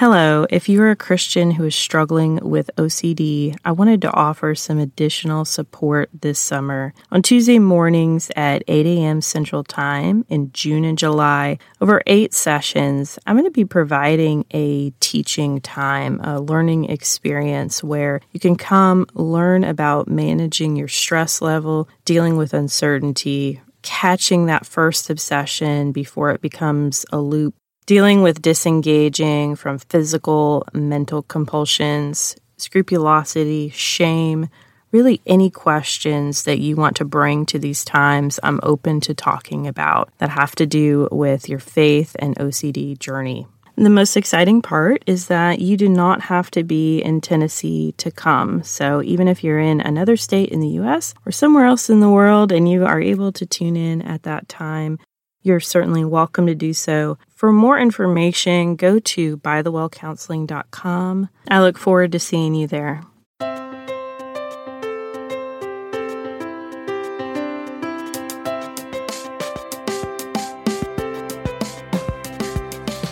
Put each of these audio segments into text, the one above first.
Hello, if you're a Christian who is struggling with OCD, I wanted to offer some additional support this summer. On Tuesday mornings at 8 a.m. Central Time in June and July, over eight sessions, I'm going to be providing a teaching time, a learning experience where you can come learn about managing your stress level, dealing with uncertainty, catching that first obsession before it becomes a loop dealing with disengaging from physical, mental compulsions, scrupulosity, shame, really any questions that you want to bring to these times, I'm open to talking about that have to do with your faith and OCD journey. The most exciting part is that you do not have to be in Tennessee to come. So, even if you're in another state in the US or somewhere else in the world and you are able to tune in at that time, you're certainly welcome to do so. For more information, go to bythewellcounseling.com. I look forward to seeing you there.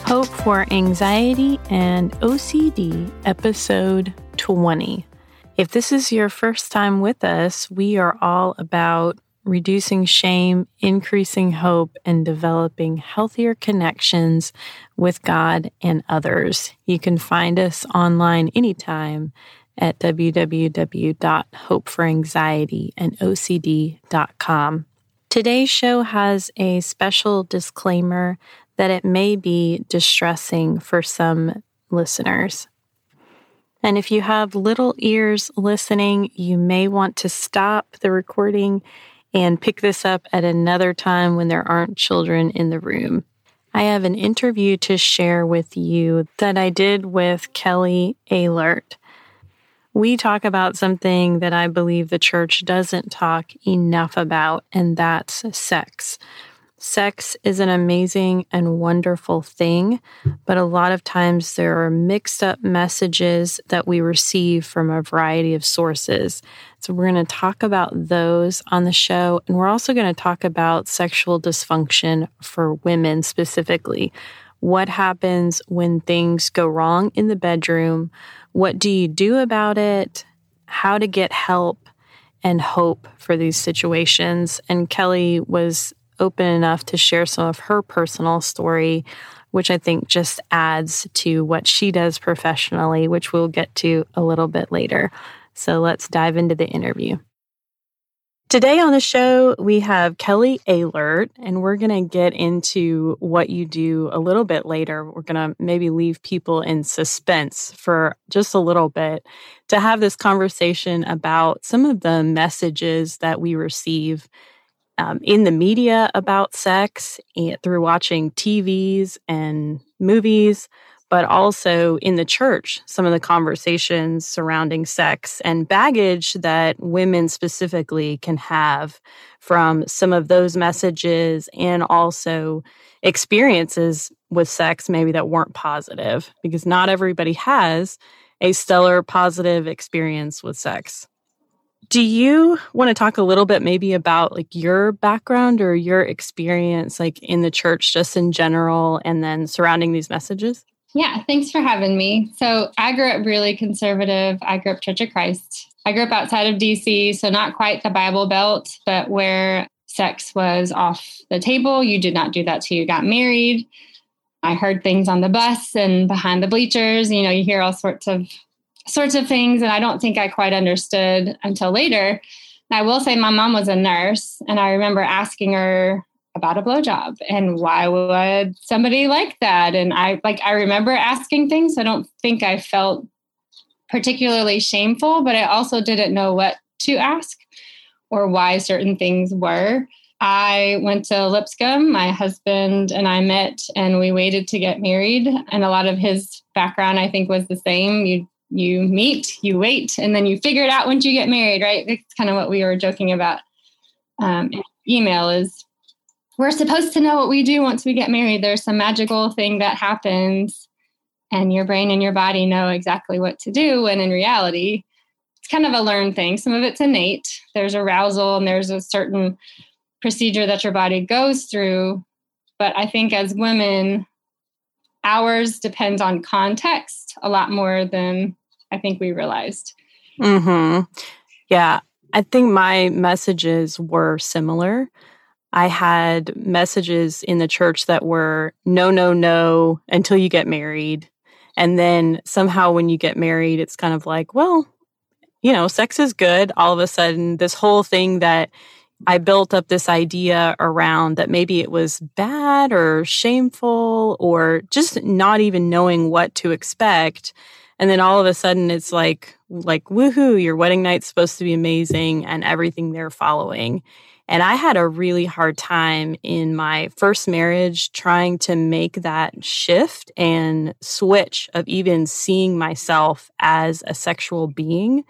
Hope for Anxiety and OCD, episode 20. If this is your first time with us, we are all about reducing shame, increasing hope, and developing healthier connections with God and others. You can find us online anytime at www.hopeforanxietyandocd.com. Today's show has a special disclaimer that it may be distressing for some listeners. And if you have little ears listening, you may want to stop the recording and pick this up at another time when there aren't children in the room. I have an interview to share with you that I did with Kelly Ahlert. We talk about something that I believe the church doesn't talk enough about, and that's sex. Sex is an amazing and wonderful thing, but a lot of times there are mixed up messages that we receive from a variety of sources. So, we're going to talk about those on the show, and we're also going to talk about sexual dysfunction for women specifically. What happens when things go wrong in the bedroom? What do you do about it? How to get help and hope for these situations. And Kelly was open enough to share some of her personal story, which I think just adds to what she does professionally, which we'll get to a little bit later. So let's dive into the interview. Today on the show, we have Kelly Ahlert, and we're going to get into what you do a little bit later. We're going to maybe leave people in suspense for just a little bit to have this conversation about some of the messages that we receive um, in the media about sex through watching TVs and movies, but also in the church, some of the conversations surrounding sex and baggage that women specifically can have from some of those messages and also experiences with sex maybe that weren't positive because not everybody has a stellar positive experience with sex. Do you want to talk a little bit maybe about like your background or your experience like in the church just in general and then surrounding these messages? Yeah, thanks for having me. So, I grew up really conservative. I grew up Church of Christ. I grew up outside of DC, so not quite the Bible Belt, but where sex was off the table. You did not do that till you got married. I heard things on the bus and behind the bleachers. You know, you hear all sorts of sorts of things. And I don't think I quite understood until later. I will say my mom was a nurse, and I remember asking her about a blowjob and why would somebody like that? And I like I remember asking things. I don't think I felt particularly shameful, but I also didn't know what to ask or why certain things were. I went to Lipscomb. My husband and I met and we waited to get married. And a lot of his background, I think, was the same. You you meet, you wait, and then you figure it out once you get married, right? That's kind of what we were joking about. Um, email is we're supposed to know what we do once we get married. There's some magical thing that happens, and your brain and your body know exactly what to do. When in reality, it's kind of a learned thing. Some of it's innate. There's arousal, and there's a certain procedure that your body goes through. But I think as women, ours depends on context a lot more than I think we realized. Hmm. Yeah, I think my messages were similar. I had messages in the church that were no, no, no until you get married. And then somehow when you get married, it's kind of like, well, you know, sex is good. All of a sudden, this whole thing that I built up this idea around that maybe it was bad or shameful or just not even knowing what to expect. And then all of a sudden it's like, like, woohoo, your wedding night's supposed to be amazing and everything they're following. And I had a really hard time in my first marriage trying to make that shift and switch of even seeing myself as a sexual being.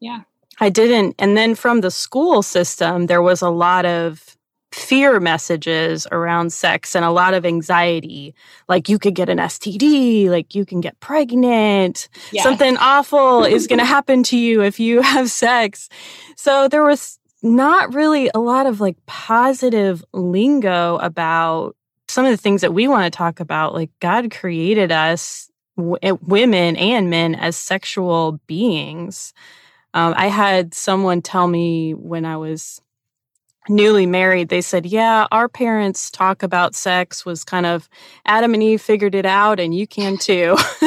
Yeah. I didn't. And then from the school system, there was a lot of fear messages around sex and a lot of anxiety. Like you could get an STD, like you can get pregnant, something awful is going to happen to you if you have sex. So there was not really a lot of like positive lingo about some of the things that we want to talk about. Like God created us, w- eh, women and men, as sexual beings. Um, I had someone tell me when I was newly married, they said, Yeah, our parents' talk about sex was kind of Adam and Eve figured it out, and you can too.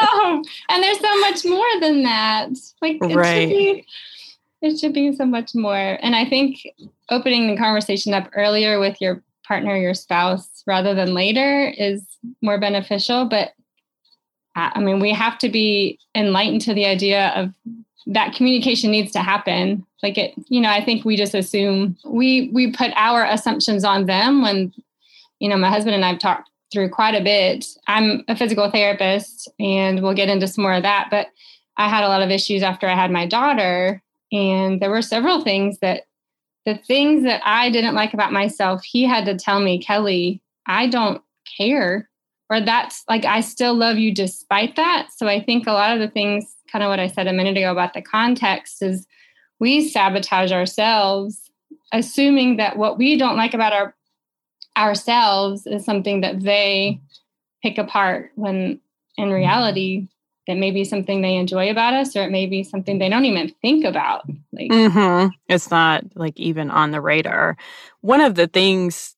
oh, and there's so much more than that. Like, it right. Should be, it should be so much more. And I think opening the conversation up earlier with your partner, your spouse, rather than later is more beneficial. But I mean, we have to be enlightened to the idea of that communication needs to happen. Like it, you know, I think we just assume we we put our assumptions on them when, you know, my husband and I've talked through quite a bit. I'm a physical therapist and we'll get into some more of that, but I had a lot of issues after I had my daughter and there were several things that the things that I didn't like about myself, he had to tell me, Kelly, I don't care or that's like I still love you despite that. So I think a lot of the things, kind of what I said a minute ago about the context, is we sabotage ourselves, assuming that what we don't like about our ourselves is something that they pick apart when in reality it may be something they enjoy about us or it may be something they don't even think about like mm-hmm. it's not like even on the radar one of the things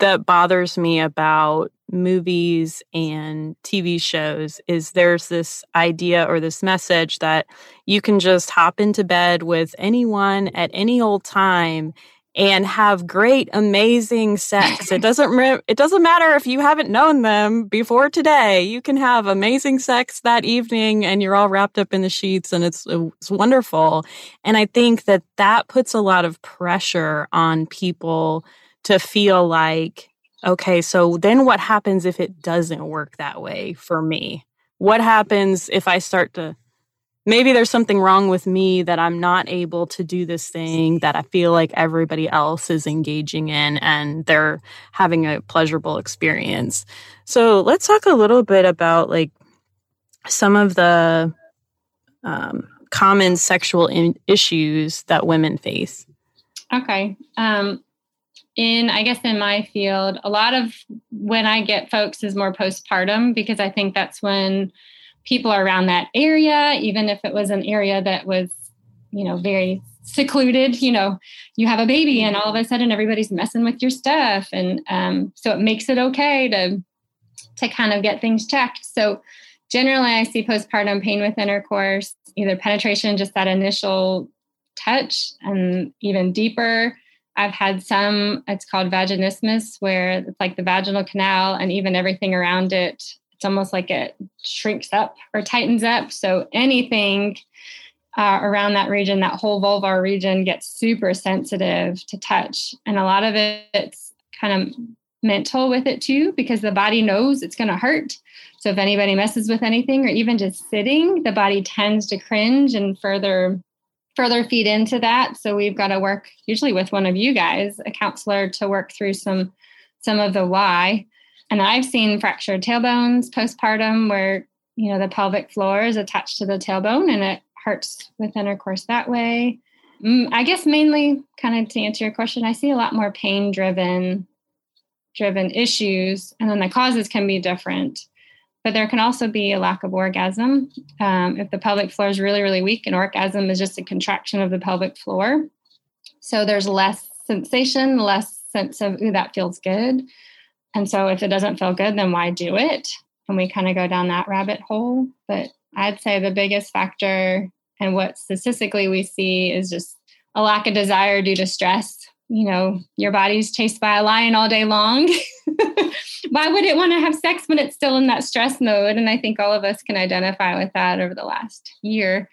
that bothers me about movies and TV shows is there's this idea or this message that you can just hop into bed with anyone at any old time and have great amazing sex. It doesn't re- it doesn't matter if you haven't known them before today. You can have amazing sex that evening and you're all wrapped up in the sheets and it's it's wonderful. And I think that that puts a lot of pressure on people to feel like okay, so then what happens if it doesn't work that way for me? What happens if I start to maybe there's something wrong with me that I'm not able to do this thing that I feel like everybody else is engaging in and they're having a pleasurable experience. So let's talk a little bit about like some of the um, common sexual in- issues that women face. Okay. Um, in i guess in my field a lot of when i get folks is more postpartum because i think that's when people are around that area even if it was an area that was you know very secluded you know you have a baby and all of a sudden everybody's messing with your stuff. And um, so it makes it okay to to kind of get things checked. So generally i see postpartum pain with intercourse either penetration just that initial touch and even deeper I've had some, it's called vaginismus, where it's like the vaginal canal and even everything around it, it's almost like it shrinks up or tightens up. So anything uh, around that region, that whole vulvar region gets super sensitive to touch. And a lot of it, it's kind of mental with it too, because the body knows it's going to hurt. So if anybody messes with anything or even just sitting, the body tends to cringe and further further feed into that. So we've got to work usually with one of you guys, a counselor, to work through some some of the why. And I've seen fractured tailbones postpartum where you know the pelvic floor is attached to the tailbone and it hurts with intercourse that way. Mm, I guess mainly kind of to answer your question, I see a lot more pain driven driven issues, and then the causes can be different. But there can also be a lack of orgasm. Um, if the pelvic floor is really, really weak, an orgasm is just a contraction of the pelvic floor. So there's less sensation, less sense of, ooh, that feels good. And so if it doesn't feel good, then why do it? And we kind of go down that rabbit hole. But I'd say the biggest factor and what statistically we see is just a lack of desire due to stress. You know, your body's chased by a lion all day long. Why would it want to have sex when it's still in that stress mode? And I think all of us can identify with that over the last year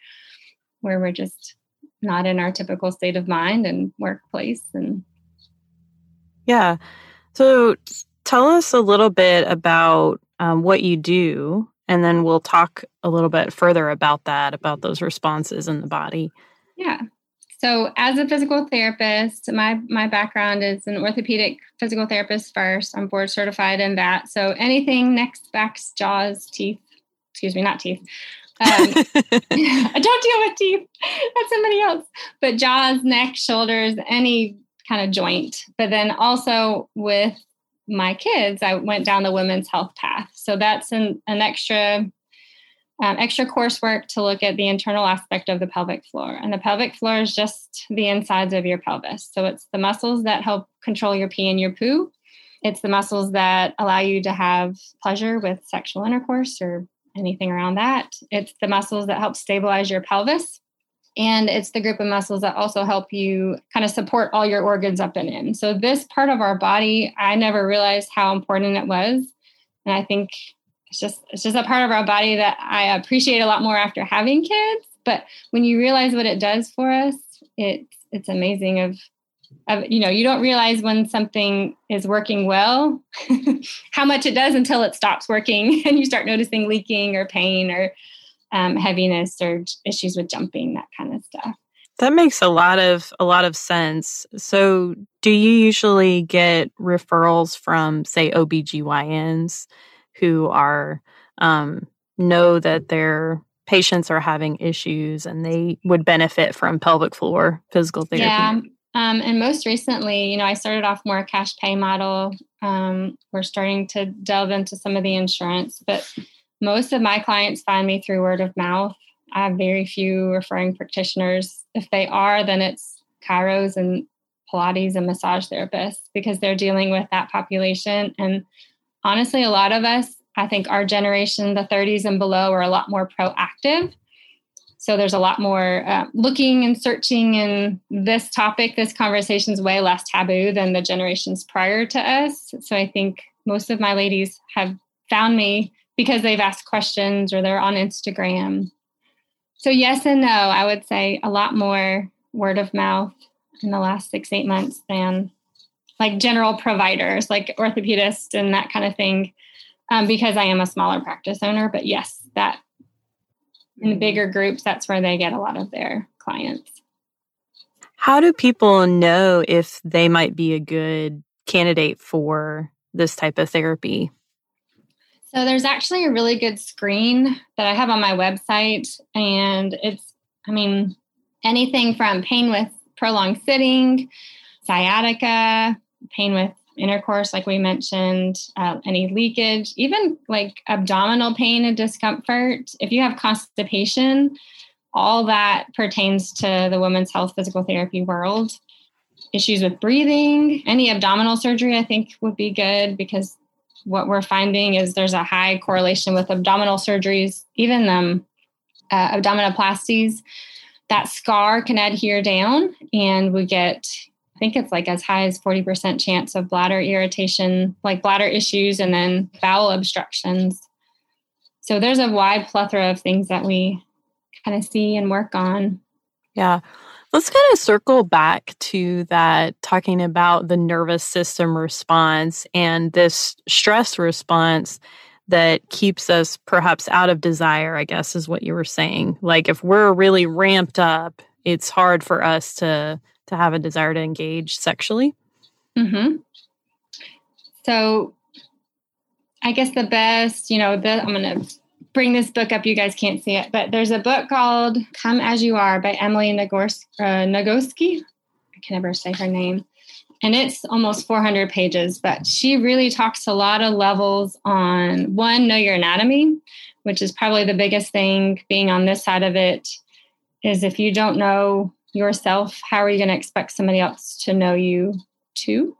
where we're just not in our typical state of mind and workplace and yeah so tell us a little bit about um, what you do and then we'll talk a little bit further about that about those responses in the body yeah so as a physical therapist my my background is an orthopedic physical therapist first i'm board certified in that so anything necks backs jaws teeth excuse me not teeth um, I don't deal with teeth. That's somebody else. But jaws, neck, shoulders, any kind of joint. But then also with my kids, I went down the women's health path. So that's an, an extra um, extra coursework to look at the internal aspect of the pelvic floor. And the pelvic floor is just the insides of your pelvis. So it's the muscles that help control your pee and your poo. It's the muscles that allow you to have pleasure with sexual intercourse or anything around that. It's the muscles that help stabilize your pelvis. And it's the group of muscles that also help you kind of support all your organs up and in. So, this part of our body, I never realized how important it was. And I think it's just it's just a part of our body that I appreciate a lot more after having kids. But when you realize what it does for us, it's it's amazing of of you know you don't realize when something is working well how much it does until it stops working and you start noticing leaking or pain or um, heaviness or issues with jumping that kind of stuff that makes a lot of a lot of sense so do you usually get referrals from say obgyns who are um, know that their patients are having issues and they would benefit from pelvic floor physical therapy yeah um, and most recently, you know, I started off more a cash pay model. Um, we're starting to delve into some of the insurance, but most of my clients find me through word of mouth. I have very few referring practitioners. If they are, then it's chiros and Pilates and massage therapists because they're dealing with that population. And honestly, a lot of us, I think our generation, the 30s and below, are a lot more proactive so there's a lot more uh, looking and searching in this topic. This conversation is way less taboo than the generations prior to us. So I think most of my ladies have found me because they've asked questions or they're on Instagram. So, yes and no, I would say a lot more word of mouth in the last six, eight months than like general providers, like orthopedists and that kind of thing, um, because I am a smaller practice owner. But yes, that in the bigger groups, that's where they get a lot of their clients. How do people know if they might be a good candidate for this type of therapy? So, there's actually a really good screen that I have on my website, and it's, I mean, anything from pain with prolonged sitting, sciatica, pain with intercourse, like we mentioned, uh, any leakage, even like abdominal pain and discomfort. If you have constipation, all that pertains to the women's health physical therapy world. Issues with breathing, any abdominal surgery, I think would be good because what we're finding is there's a high correlation with abdominal surgeries, even um, uh, abdominoplasties. That scar can adhere down, and we get I think it's like as high as 40% chance of bladder irritation, like bladder issues, and then bowel obstructions. So there's a wide plethora of things that we kind of see and work on. Yeah. Let's kind of circle back to that, talking about the nervous system response and this stress response that keeps us perhaps out of desire, I guess is what you were saying. Like if we're really ramped up, it's hard for us to to have a desire to engage sexually. Mm-hmm. So, I guess the best, you know, the, I'm going to bring this book up. You guys can't see it, but there's a book called "Come as You Are" by Emily Nagors- uh, Nagoski. I can never say her name. and it's almost 400 pages, but she really talks a lot of levels on one, know your anatomy, which is probably the biggest thing being on this side of it. Is if you don't know yourself, how are you going to expect somebody else to know you too?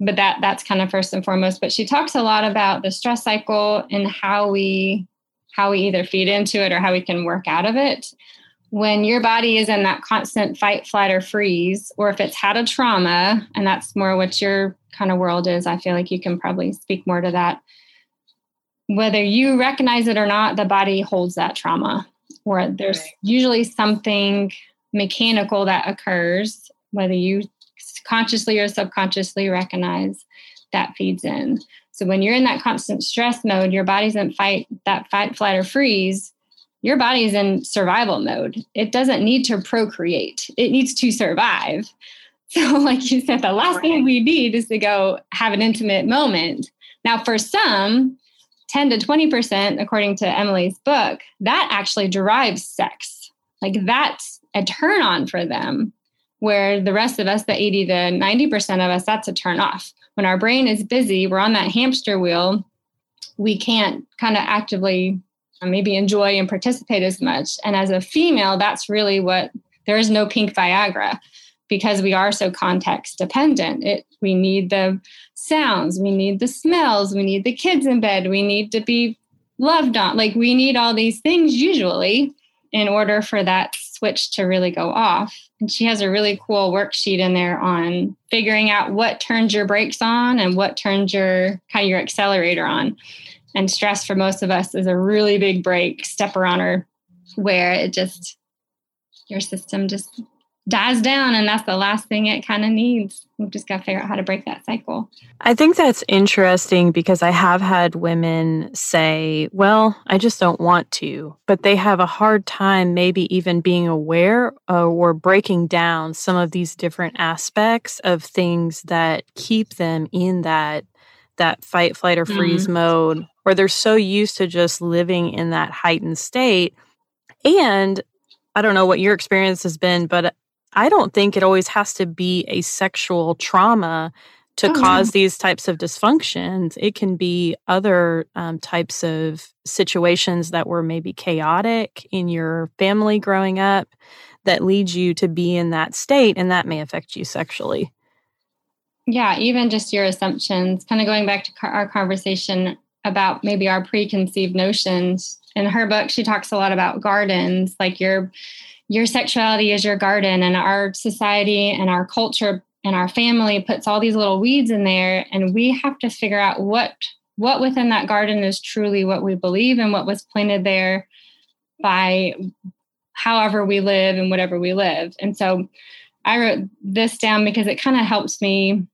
But that that's kind of first and foremost. But she talks a lot about the stress cycle and how we how we either feed into it or how we can work out of it when your body is in that constant fight, flight, or freeze, or if it's had a trauma, and that's more what your kind of world is, I feel like you can probably speak more to that. Whether you recognize it or not, the body holds that trauma, or there's right. usually something mechanical that occurs, whether you consciously or subconsciously recognize that feeds in. So when you're in that constant stress mode, your body's in fight, that fight, flight, or freeze your body is in survival mode. It doesn't need to procreate, it needs to survive. So, like you said, the last right. thing we need is to go have an intimate moment. Now, for some, 10 to 20%, according to Emily's book, that actually derives sex. Like that's a turn on for them, where the rest of us, the 80 to 90% of us, that's a turn off. When our brain is busy, we're on that hamster wheel, we can't kind of actively uh, maybe enjoy and participate as much. And as a female, that's really what there is no pink Viagra because we are so context dependent. It we need the sounds, we need the smells, we need the kids in bed, we need to be loved on. Like we need all these things usually in order for that switch to really go off. And she has a really cool worksheet in there on figuring out what turns your brakes on and what turns your kind of your accelerator on. And stress for most of us is a really big brake, stepper on her, where it just, your system just dies down. And that's the last thing it kind of needs. We've just got to figure out how to break that cycle. I think that's interesting because I have had women say, well, I just don't want to, but they have a hard time maybe even being aware uh, or breaking down some of these different aspects of things that keep them in that that fight flight or freeze mm. mode or they're so used to just living in that heightened state. And I don't know what your experience has been, but I don't think it always has to be a sexual trauma to oh, cause these types of dysfunctions. It can be other um, types of situations that were maybe chaotic in your family growing up that lead you to be in that state, and that may affect you sexually. Yeah, even just your assumptions, kind of going back to our conversation about maybe our preconceived notions. In her book, she talks a lot about gardens, like your your sexuality is your garden, and our society and our culture and our family puts all these little weeds in there, and we have to figure out what what within that garden is truly what we believe and what was planted there by however we live and whatever we live. And so I wrote this down because it kind of helps me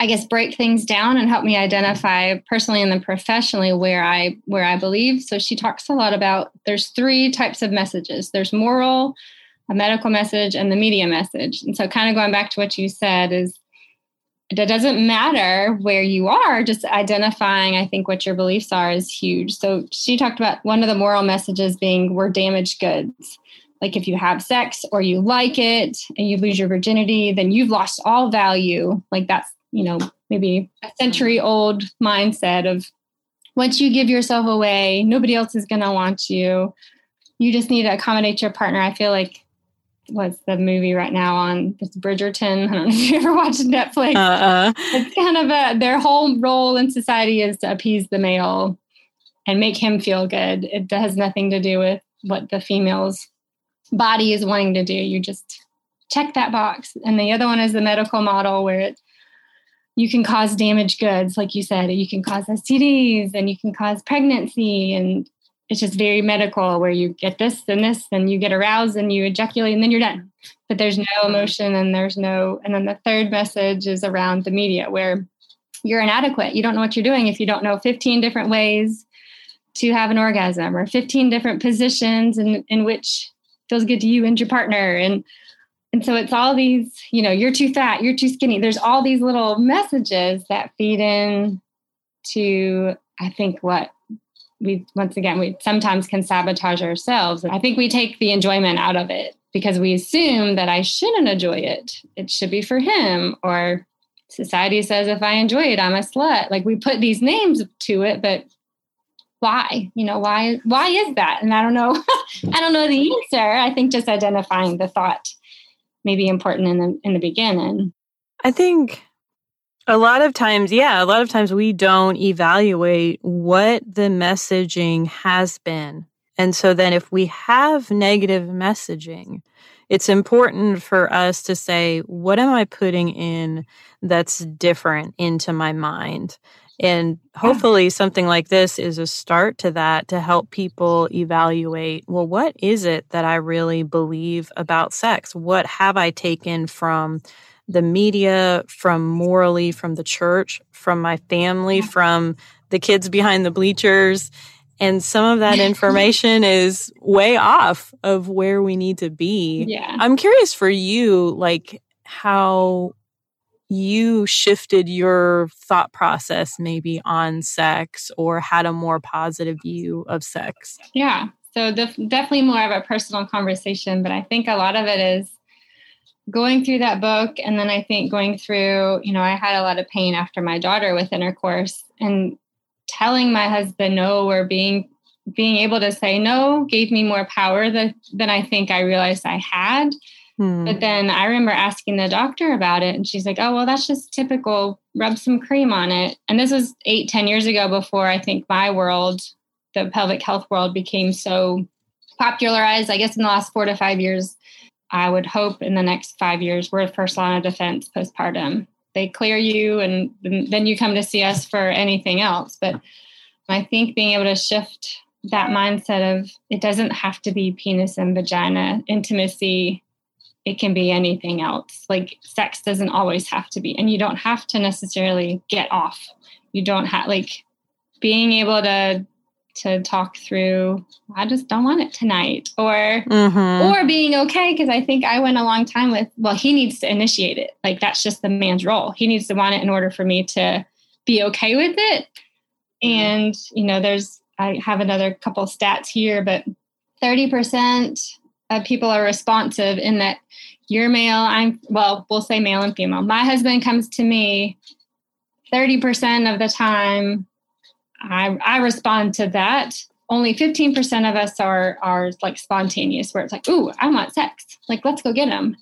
I guess break things down and help me identify personally and then professionally where I where I believe. So she talks a lot about there's three types of messages. There's moral, a medical message, and the media message. And so kind of going back to what you said is it doesn't matter where you are, just identifying, I think, what your beliefs are is huge. So she talked about one of the moral messages being we're damaged goods. Like if you have sex or you like it and you lose your virginity, then you've lost all value. Like that's you know, maybe a century old mindset of once you give yourself away, nobody else is going to want you. You just need to accommodate your partner. I feel like what's the movie right now on this Bridgerton. I don't know if you ever watched Netflix. Uh-uh. It's kind of a their whole role in society is to appease the male and make him feel good. It has nothing to do with what the female's body is wanting to do. You just check that box. And the other one is the medical model where it you can cause damaged goods, like you said, you can cause STDs and you can cause pregnancy. And it's just very medical where you get this and this and you get aroused and you ejaculate and then you're done. But there's no mm-hmm. emotion and there's no, and then the third message is around the media where you're inadequate. You don't know what you're doing if you don't know 15 different ways to have an orgasm or 15 different positions in, in which feels good to you and your partner. And and so it's all these, you know, you're too fat, you're too skinny. There's all these little messages that feed in to, I think, what we, once again, we sometimes can sabotage ourselves. I think we take the enjoyment out of it because we assume that I shouldn't enjoy it. It should be for him or society says if I enjoy it, I'm a slut. Like we put these names to it, but why? You know, why why is that? And I don't know. I don't know the answer. I think just identifying the thought may be important in the in the beginning. I think a lot of times, yeah, a lot of times we don't evaluate what the messaging has been. And so then if we have negative messaging, it's important for us to say, what am I putting in that's different into my mind? And hopefully, something like this is a start to that to help people evaluate well, what is it that I really believe about sex? What have I taken from the media, from morally, from the church, from my family, from the kids behind the bleachers? And some of that information is way off of where we need to be. Yeah. I'm curious for you, like how you shifted your thought process maybe on sex or had a more positive view of sex? Yeah. So def- definitely more of a personal conversation, but I think a lot of it is going through that book and then I think going through, you know, I had a lot of pain after my daughter with intercourse and telling my husband no or being being able to say no gave me more power than, than I think I realized I had. Hmm. But then I remember asking the doctor about it, and she's like, "Oh, well, that's just typical. Rub some cream on it." And this was eight, ten years ago, before I think my world, the pelvic health world, became so popularized. I guess in the last four to five years, I would hope in the next five years, we're first line of defense postpartum. They clear you, and then you come to see us for anything else. But I think being able to shift that mindset of it doesn't have to be penis and vagina intimacy it can be anything else. Like sex doesn't always have to be, and you don't have to necessarily get off. You don't have like being able to to talk through i just don't want it tonight or mm-hmm. or being okay because i think i went a long time with well he needs to initiate it like that's just the man's role he needs to want it in order for me to be okay with it mm-hmm. and you know there's i have another couple stats here but 30% of people are responsive in that you're male, I'm, well, we'll say male and female. My husband comes to me 30% of the time, I, I respond to that. Only 15% of us are, are like spontaneous, where it's like, ooh, I want sex. Like, let's go get him.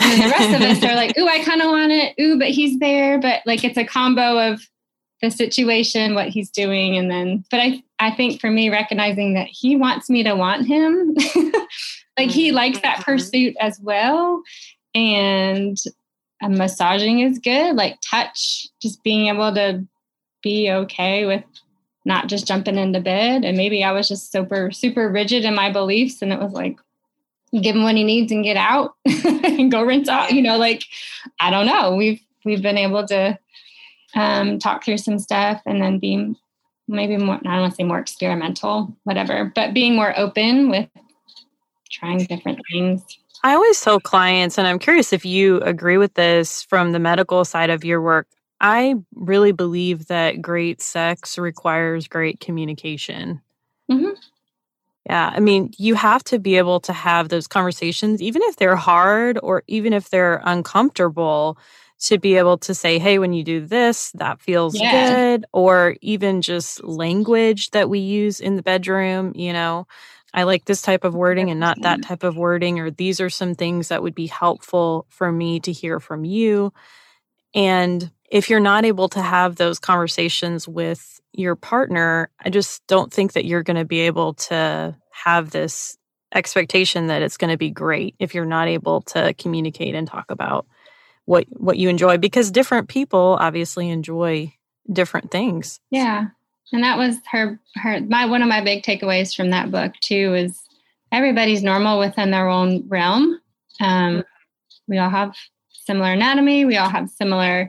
And the rest of us are like, ooh, I kind of want it. Ooh, but he's there. But like, it's a combo of the situation, what he's doing. And then, but I, I think for me, recognizing that he wants me to want him like he likes that mm-hmm. pursuit as well and massaging is good like touch just being able to be okay with not just jumping into bed and maybe i was just super super rigid in my beliefs and it was like give him what he needs and get out and go rinse out you know like i don't know we've we've been able to um, talk through some stuff and then be maybe more i don't want to say more experimental whatever but being more open with trying different things. I always tell clients, and I'm curious if you agree with this from the medical side of your work. I really believe that great sex requires great communication. Mm-hmm. Yeah, I mean, you have to be able to have those conversations, even if they're hard or even if they're uncomfortable, to be able to say, hey, when you do this, that feels yeah. good, or even just language that we use in the bedroom, you know. I like this type of wording and not that type of wording, or these are some things that would be helpful for me to hear from you. And if you're not able to have those conversations with your partner, I just don't think that you're going to be able to have this expectation that it's going to be great if you're not able to communicate and talk about what what you enjoy because different people obviously enjoy different things. Yeah and that was her her my one of my big takeaways from that book too is everybody's normal within their own realm um, we all have similar anatomy we all have similar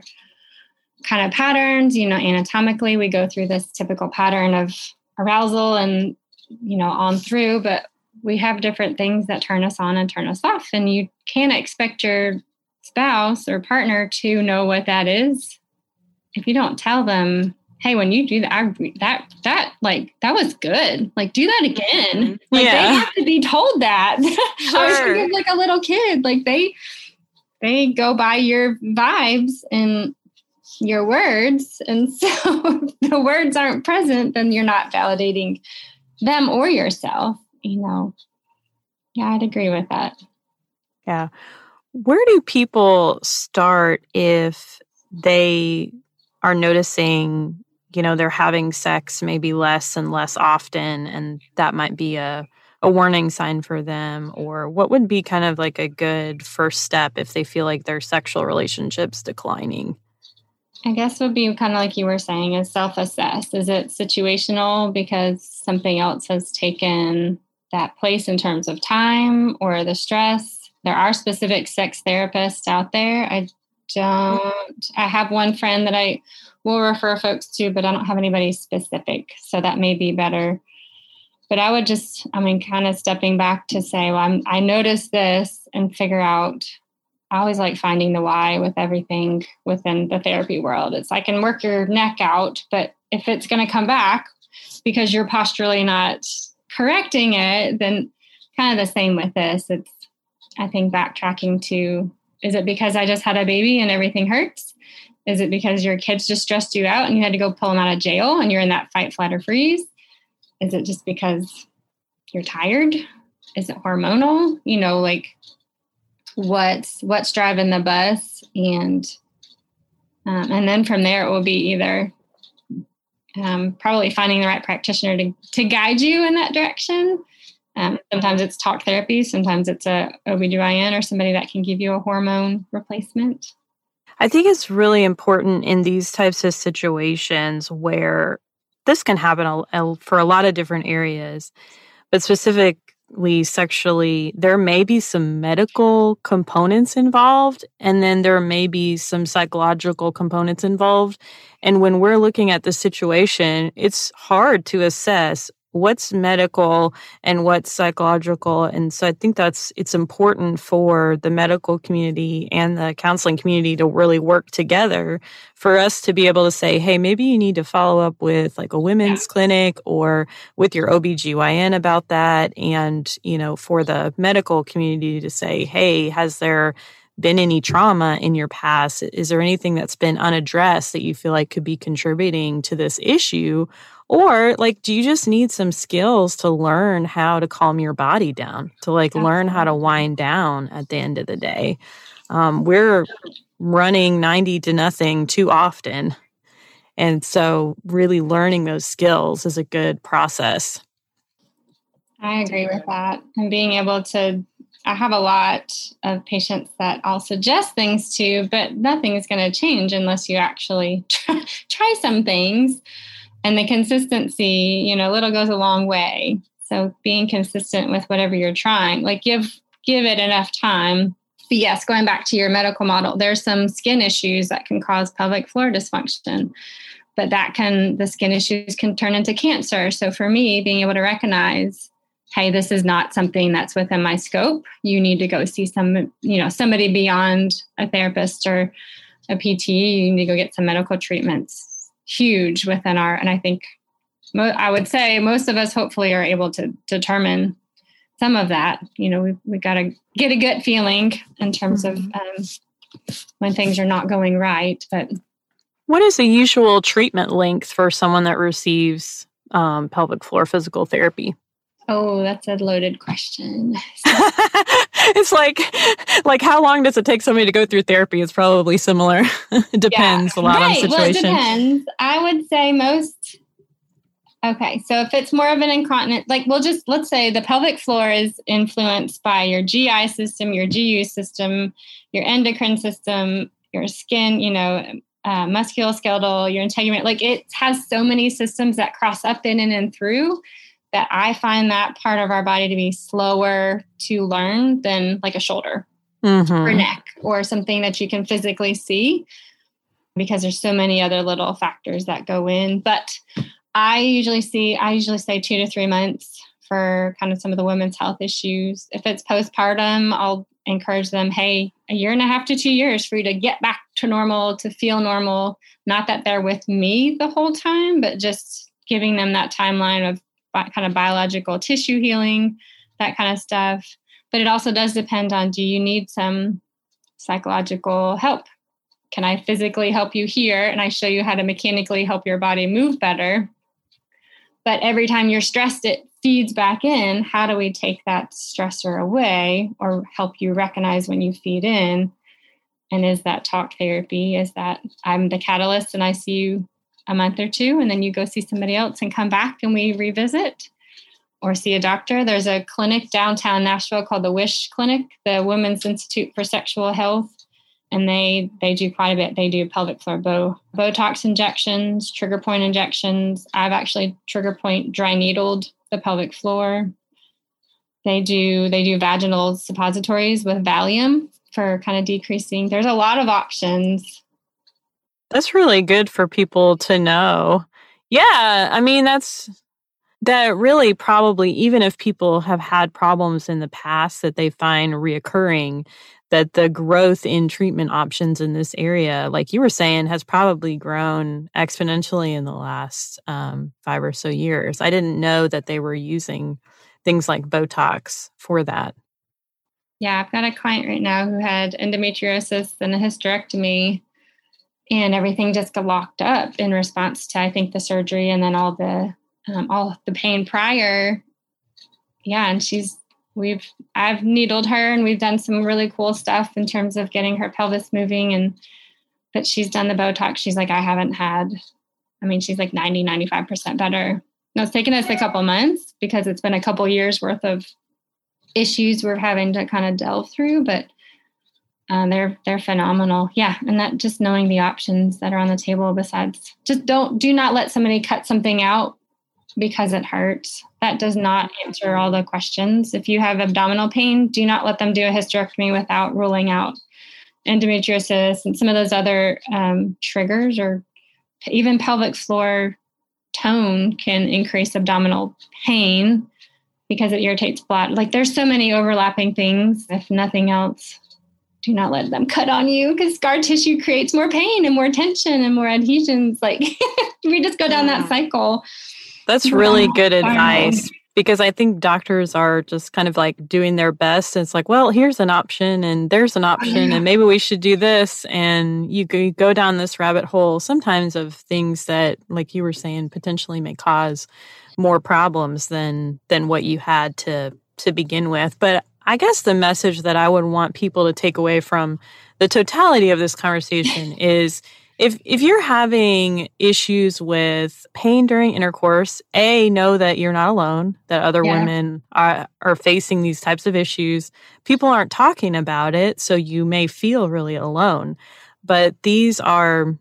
kind of patterns you know anatomically we go through this typical pattern of arousal and you know on through but we have different things that turn us on and turn us off and you can't expect your spouse or partner to know what that is if you don't tell them hey, when you do that, I, that that like that was good. Like do that again. Mm-hmm. Like yeah. they have to be told that. Sure. I was thinking like a little kid. Like they they go by your vibes and your words. And so the words aren't present, then you're not validating them or yourself, you know. Yeah, I'd agree with that. Yeah. Where do people start if they are noticing, you know, they're having sex maybe less and less often and that might be a a warning sign for them or what would be kind of like a good first step if they feel like their sexual relationships declining i guess would be kind of like you were saying is self-assess. Is it situational because something else has taken that place in terms of time or the stress? There are specific sex therapists out there. I don't i have one friend that i will refer folks to but i don't have anybody specific so that may be better. But I would just, I mean, kind of stepping back to say, well, I'm, I noticed this and figure out. I always like finding the why with everything within the therapy world. It's I can work your neck out, but if it's going to come back because you're posturally not correcting it, then kind of the same with this. It's, I think, backtracking to is it because I just had a baby and everything hurts? Is it because your kids just stressed you out and you had to go pull them out of jail and you're in that fight, flight, or freeze? Is it just because you're tired? Is it hormonal? You know, like what's what's driving the bus and um, and then from there it will be either um, probably finding the right practitioner to, to guide you in that direction. Um, sometimes it's talk therapy sometimes it's a obgyn or somebody that can give you a hormone replacement. I think it's really important in these types of situations where this can happen a, a, for a lot of different areas, but specifically sexually, there may be some medical components involved, and then there may be some psychological components involved. And when we're looking at the situation, it's hard to assess what's medical and what's psychological and so i think that's it's important for the medical community and the counseling community to really work together for us to be able to say hey maybe you need to follow up with like a women's yeah. clinic or with your OBGYN about that and you know for the medical community to say hey has there been any trauma in your past? Is there anything that's been unaddressed that you feel like could be contributing to this issue? Or like, do you just need some skills to learn how to calm your body down, to like Absolutely. learn how to wind down at the end of the day? Um, we're running 90 to nothing too often. And so, really learning those skills is a good process. I agree with that. And being able to I have a lot of patients that I'll suggest things to, but nothing is going to change unless you actually try, try some things. And the consistency, you know, little goes a long way. So being consistent with whatever you're trying, like give give it enough time. But yes, going back to your medical model, there's some skin issues that can cause pelvic floor dysfunction. But that can the skin issues can turn into cancer. So for me, being able to recognize hey this is not something that's within my scope you need to go see some you know somebody beyond a therapist or a pt you need to go get some medical treatments huge within our and i think i would say most of us hopefully are able to determine some of that you know we, we got to get a gut feeling in terms mm-hmm. of um, when things are not going right but what is the usual treatment length for someone that receives um, pelvic floor physical therapy Oh, that's a loaded question. it's like like how long does it take somebody to go through therapy? It's probably similar. it depends yeah. a lot right. on situation. Well, it depends. I would say most Okay, so if it's more of an incontinent, like we'll just let's say the pelvic floor is influenced by your GI system, your GU system, your endocrine system, your skin, you know, uh, musculoskeletal, your integument. Like it has so many systems that cross up in and in through that I find that part of our body to be slower to learn than like a shoulder mm-hmm. or neck or something that you can physically see because there's so many other little factors that go in. But I usually see, I usually say two to three months for kind of some of the women's health issues. If it's postpartum, I'll encourage them, hey, a year and a half to two years for you to get back to normal, to feel normal. Not that they're with me the whole time, but just giving them that timeline of kind of biological tissue healing, that kind of stuff. But it also does depend on do you need some psychological help can I physically help you here? And I show you how to mechanically help your body move better. But every time you're stressed, it feeds back in. How do we take that stressor away or help you recognize when you feed in? And is that talk therapy? Is that I'm the catalyst and I see you a month or two and then you go see somebody else and come back and we revisit? or see a doctor. There's a clinic downtown Nashville called the Wish Clinic, the Women's Institute for Sexual Health, and they they do quite a bit. They do pelvic floor bow, Botox injections, trigger point injections. I've actually trigger point dry needled the pelvic floor. They do they do vaginal suppositories with Valium for kind of decreasing. There's a lot of options. That's really good for people to know. Yeah, I mean that's that really probably even if people have had problems in the past that they find reoccurring that the growth in treatment options in this area like you were saying has probably grown exponentially in the last um, five or so years. I didn't know that they were using things like botox for that. Yeah i've got a client right now who had endometriosis and a hysterectomy and everything just got locked up in response to i think the surgery and then all the um, all the pain prior. Yeah, and she's we've I've needled her and we've done some really cool stuff in terms of getting her pelvis moving and but she's done the Botox. She's like, I haven't had, I mean, she's like 90, 95% better. Now it's taken us a couple months because it's been a couple years worth of issues we're having to kind of delve through, but uh, they're they're phenomenal. Yeah, and that just knowing the options that are on the table besides just don't do not let somebody cut something out because it hurts. That does not answer all the questions. If you have abdominal pain, do not let them do a hysterectomy without ruling out endometriosis and some of those other um, triggers, or even pelvic floor tone can increase abdominal pain because it irritates blood. Like there's so many overlapping things. If nothing else, do not let them cut on you because scar tissue creates more pain and more tension and more adhesions. Like we just go down that cycle. That's really good advice because I think doctors are just kind of like doing their best. It's like, well, here's an option and there's an oh, option and maybe we should do this. And you go, you go down this rabbit hole sometimes of things that, like you were saying, potentially may cause more problems than than what you had to to begin with. But I guess the message that I would want people to take away from the totality of this conversation is if if you're having issues with pain during intercourse, a know that you're not alone. That other yeah. women are are facing these types of issues. People aren't talking about it, so you may feel really alone. But these are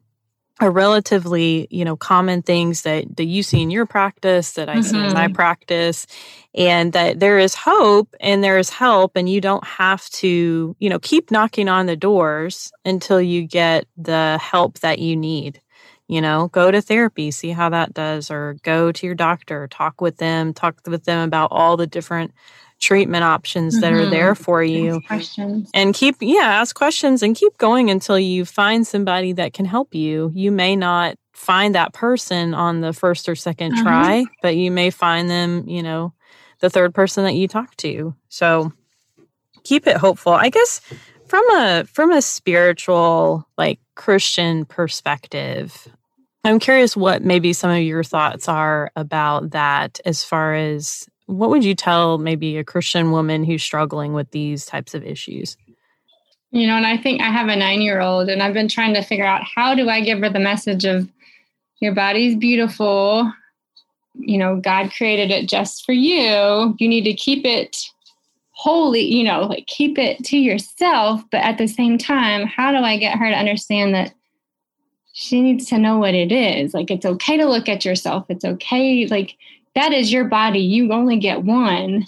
are relatively you know common things that that you see in your practice that i mm-hmm. see in my mm-hmm. practice and that there is hope and there is help and you don't have to you know keep knocking on the doors until you get the help that you need you know go to therapy see how that does or go to your doctor talk with them talk with them about all the different treatment options that mm-hmm. are there for you. and keep yeah ask questions and keep going until you find somebody that can help you. You may not find that person on the first or 2nd uh-huh. try but you may find them you know the third person that you talk to. So keep it hopeful. I guess from a from a spiritual like christian perspective i'm curious what maybe some of your thoughts are about that as far as what would you tell maybe a Christian woman who's struggling with these types of issues? You know, and I think I have a nine year old, and I've been trying to figure out how do I give her the message of your body's beautiful. You know, God created it just for you. You need to keep it holy, you know, like keep it to yourself. But at the same time, how do I get her to understand that she needs to know what it is? Like, it's okay to look at yourself. It's okay. Like, that is your body. You only get one.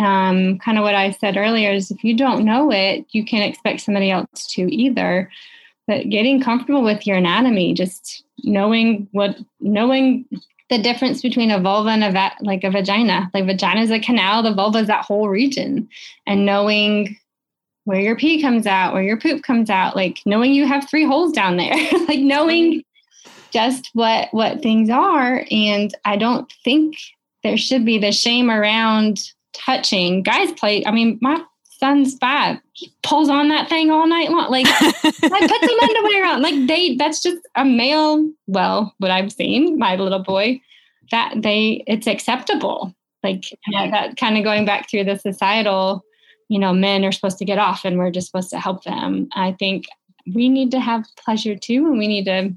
Um, kind of what I said earlier is if you don't know it, you can't expect somebody else to either. But getting comfortable with your anatomy, just knowing what, knowing the difference between a vulva and a va- like a vagina. Like vagina is a canal, the vulva is that whole region, and knowing where your pee comes out, where your poop comes out, like knowing you have three holes down there, like knowing just what what things are and i don't think there should be the shame around touching guys play i mean my son's five. He pulls on that thing all night long. Like, i put some underwear on. Like they, that's just a male. Well, what I've seen, my little boy, that they, it's acceptable. Like that, that kind of going back through the societal, you know, men are supposed to get off and we're just supposed to help them. I think we need to have pleasure too, and we need to.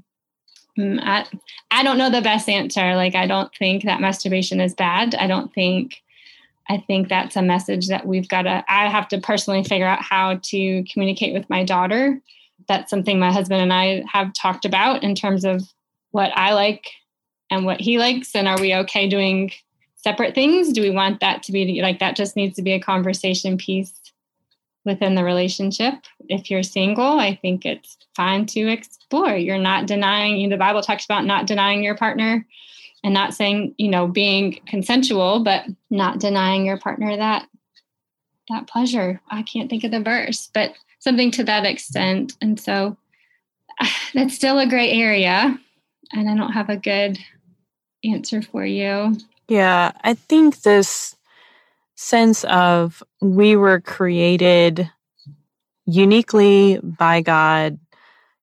Mm, I, I don't know the best answer. Like, I don't think that masturbation is bad. I don't think I think that's a message that we've got to, I have to personally figure out how to communicate with my daughter. That's something my husband and I have talked about in terms of what I like and what he likes. And are we okay doing separate things? Do we want that to be like that just needs to be a conversation piece within the relationship? If you're single, I think it's fine to explore. You're not denying, the Bible talks about not denying your partner and not saying you know being consensual but not denying your partner that that pleasure i can't think of the verse but something to that extent and so that's still a gray area and i don't have a good answer for you yeah i think this sense of we were created uniquely by god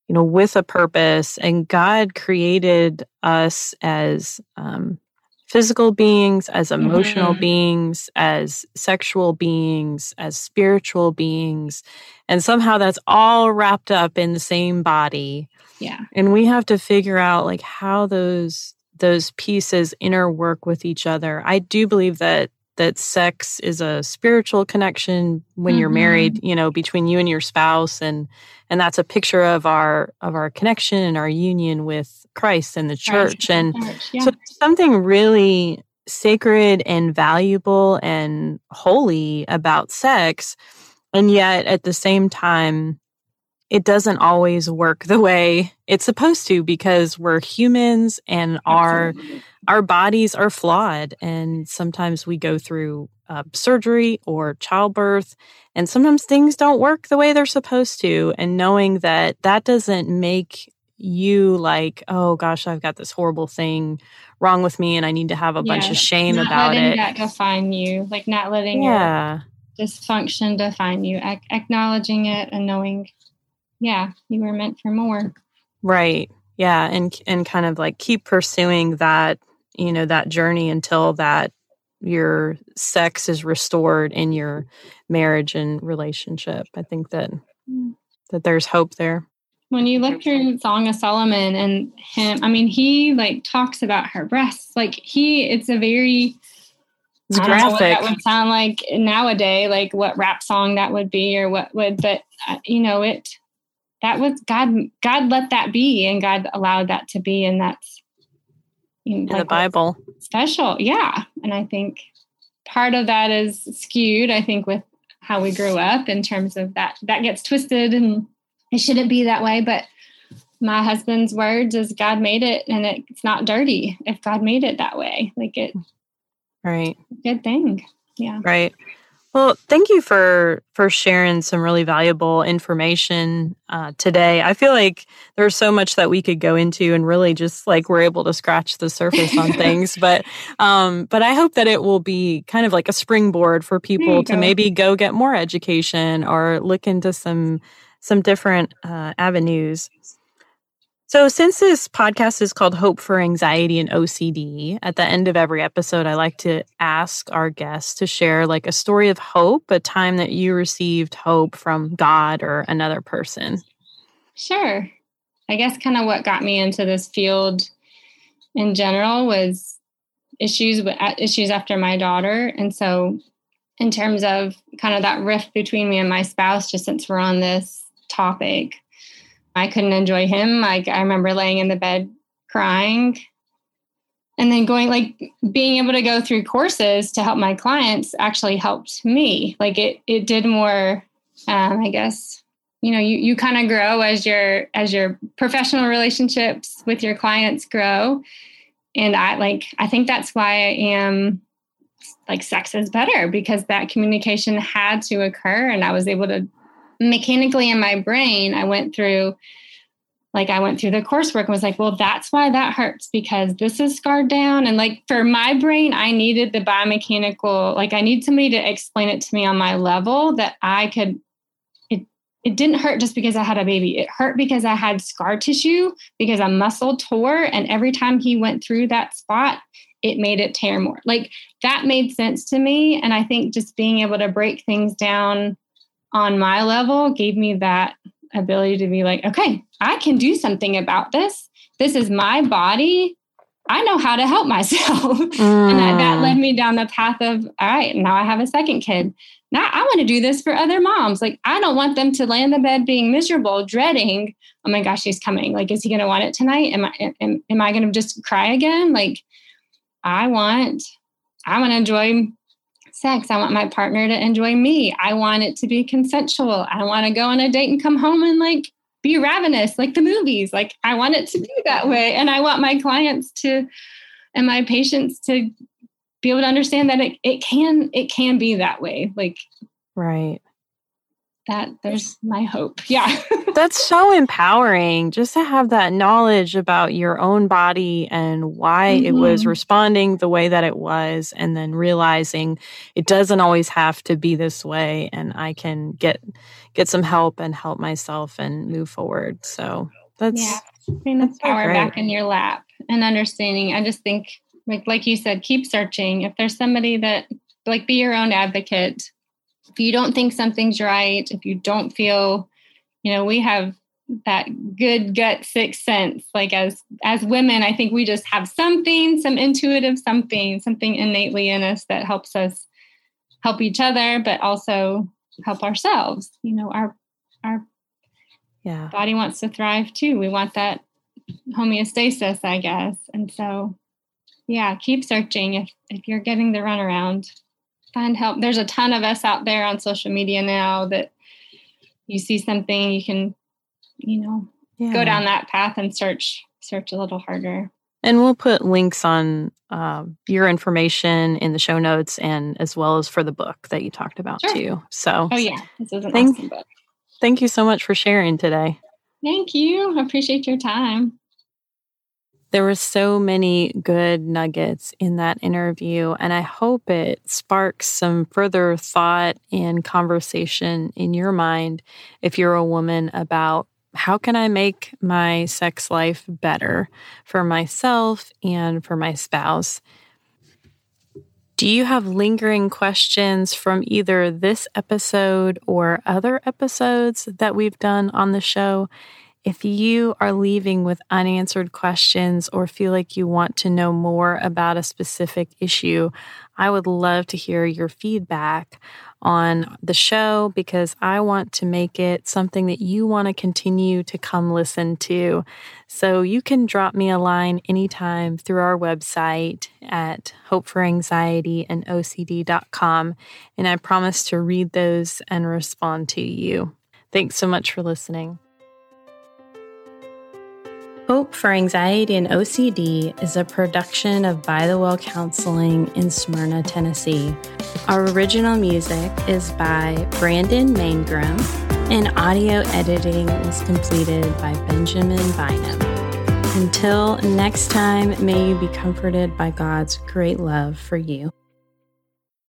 you know, with a purpose. And God created us as um, physical beings, as emotional mm-hmm. beings, as sexual beings, as spiritual beings. And somehow that's all wrapped up in the same body. Yeah. And we have to figure out like how those those pieces interwork with each other. I do believe that that sex is a spiritual connection when mm-hmm. you're married you know between you and your spouse and and that's a picture of our of our connection and our union with christ and the church and church, yeah. so something really sacred and valuable and holy about sex and yet at the same time it doesn't always work the way it's supposed to because we're humans and Absolutely. our our bodies are flawed and sometimes we go through uh, surgery or childbirth and sometimes things don't work the way they're supposed to and knowing that that doesn't make you like oh gosh i've got this horrible thing wrong with me and i need to have a yeah, bunch of shame about letting it that define you like not letting yeah dysfunction define you a- acknowledging it and knowing yeah you were meant for more right yeah and and kind of like keep pursuing that you know that journey until that your sex is restored in your marriage and relationship i think that mm. that there's hope there when you look through song of solomon and him i mean he like talks about her breasts like he it's a very it's I graphic. that would sound like nowadays, like what rap song that would be, or what would. But uh, you know, it that was God. God let that be, and God allowed that to be, and that's in like the Bible. Special, yeah. And I think part of that is skewed. I think with how we grew up in terms of that that gets twisted, and it shouldn't be that way. But my husband's words is God made it, and it's not dirty if God made it that way. Like it, right? Good thing, yeah. Right. Well, thank you for for sharing some really valuable information uh, today. I feel like there's so much that we could go into, and really just like we're able to scratch the surface on things. But um, but I hope that it will be kind of like a springboard for people to go. maybe go get more education or look into some some different uh, avenues. So, since this podcast is called Hope for Anxiety and OCD, at the end of every episode, I like to ask our guests to share like a story of hope, a time that you received hope from God or another person. Sure. I guess kind of what got me into this field in general was issues with issues after my daughter, and so in terms of kind of that rift between me and my spouse, just since we're on this topic I couldn't enjoy him. Like I remember laying in the bed crying and then going like being able to go through courses to help my clients actually helped me. Like it it did more um, I guess you know you you kind of grow as your as your professional relationships with your clients grow and I like I think that's why I am like sex is better because that communication had to occur and I was able to mechanically in my brain, I went through like I went through the coursework and was like, well, that's why that hurts because this is scarred down. And like for my brain, I needed the biomechanical, like I need somebody to explain it to me on my level that I could. It it didn't hurt just because I had a baby. It hurt because I had scar tissue because a muscle tore, and every time he went through that spot, it made it tear more. Like that made sense to me, and I think just being able to break things down on my level gave me that ability to be like, okay, I can do something about this. This is my body. I know how to help myself. Mm. and that, that, led me down the path of, all right, now I have a second kid. Now I want to do this for other moms. Like, I don't want them to lay in the bed being miserable, dreading, oh my gosh, he's coming. Like, is he going to want it tonight? Am I, am, am I going to just cry again? Like, I want, I want to enjoy sex. I want my partner to enjoy me. I want it to be consensual. I want to go on a date and come home and like be ravenous like the movies. Like I want it to be that way. And I want my clients to and my patients to be able to understand that it, it can it can be that way. Like right that there's my hope. Yeah. That's so empowering just to have that knowledge about your own body and why mm-hmm. it was mm-hmm. responding the way that it was and then realizing it doesn't always have to be this way and I can get get some help and help myself and move forward. So that's yeah. Bring the power back in your lap and understanding. I just think like like you said, keep searching. If there's somebody that like be your own advocate if you don't think something's right, if you don't feel, you know, we have that good gut sixth sense. Like as as women, I think we just have something, some intuitive something, something innately in us that helps us help each other, but also help ourselves. You know, our our yeah. body wants to thrive too. We want that homeostasis, I guess. And so yeah, keep searching if if you're getting the runaround find help. There's a ton of us out there on social media now that you see something, you can, you know, yeah. go down that path and search search a little harder. And we'll put links on uh, your information in the show notes and as well as for the book that you talked about sure. too. So, oh yeah, this is an thank, awesome book. Thank you so much for sharing today. Thank you. I appreciate your time. There were so many good nuggets in that interview, and I hope it sparks some further thought and conversation in your mind if you're a woman about how can I make my sex life better for myself and for my spouse. Do you have lingering questions from either this episode or other episodes that we've done on the show? If you are leaving with unanswered questions or feel like you want to know more about a specific issue, I would love to hear your feedback on the show because I want to make it something that you want to continue to come listen to. So you can drop me a line anytime through our website at hopeforanxietyandocd.com, and I promise to read those and respond to you. Thanks so much for listening. Hope for Anxiety and OCD is a production of By the Well Counseling in Smyrna, Tennessee. Our original music is by Brandon Mangrum, and audio editing was completed by Benjamin Bynum. Until next time, may you be comforted by God's great love for you.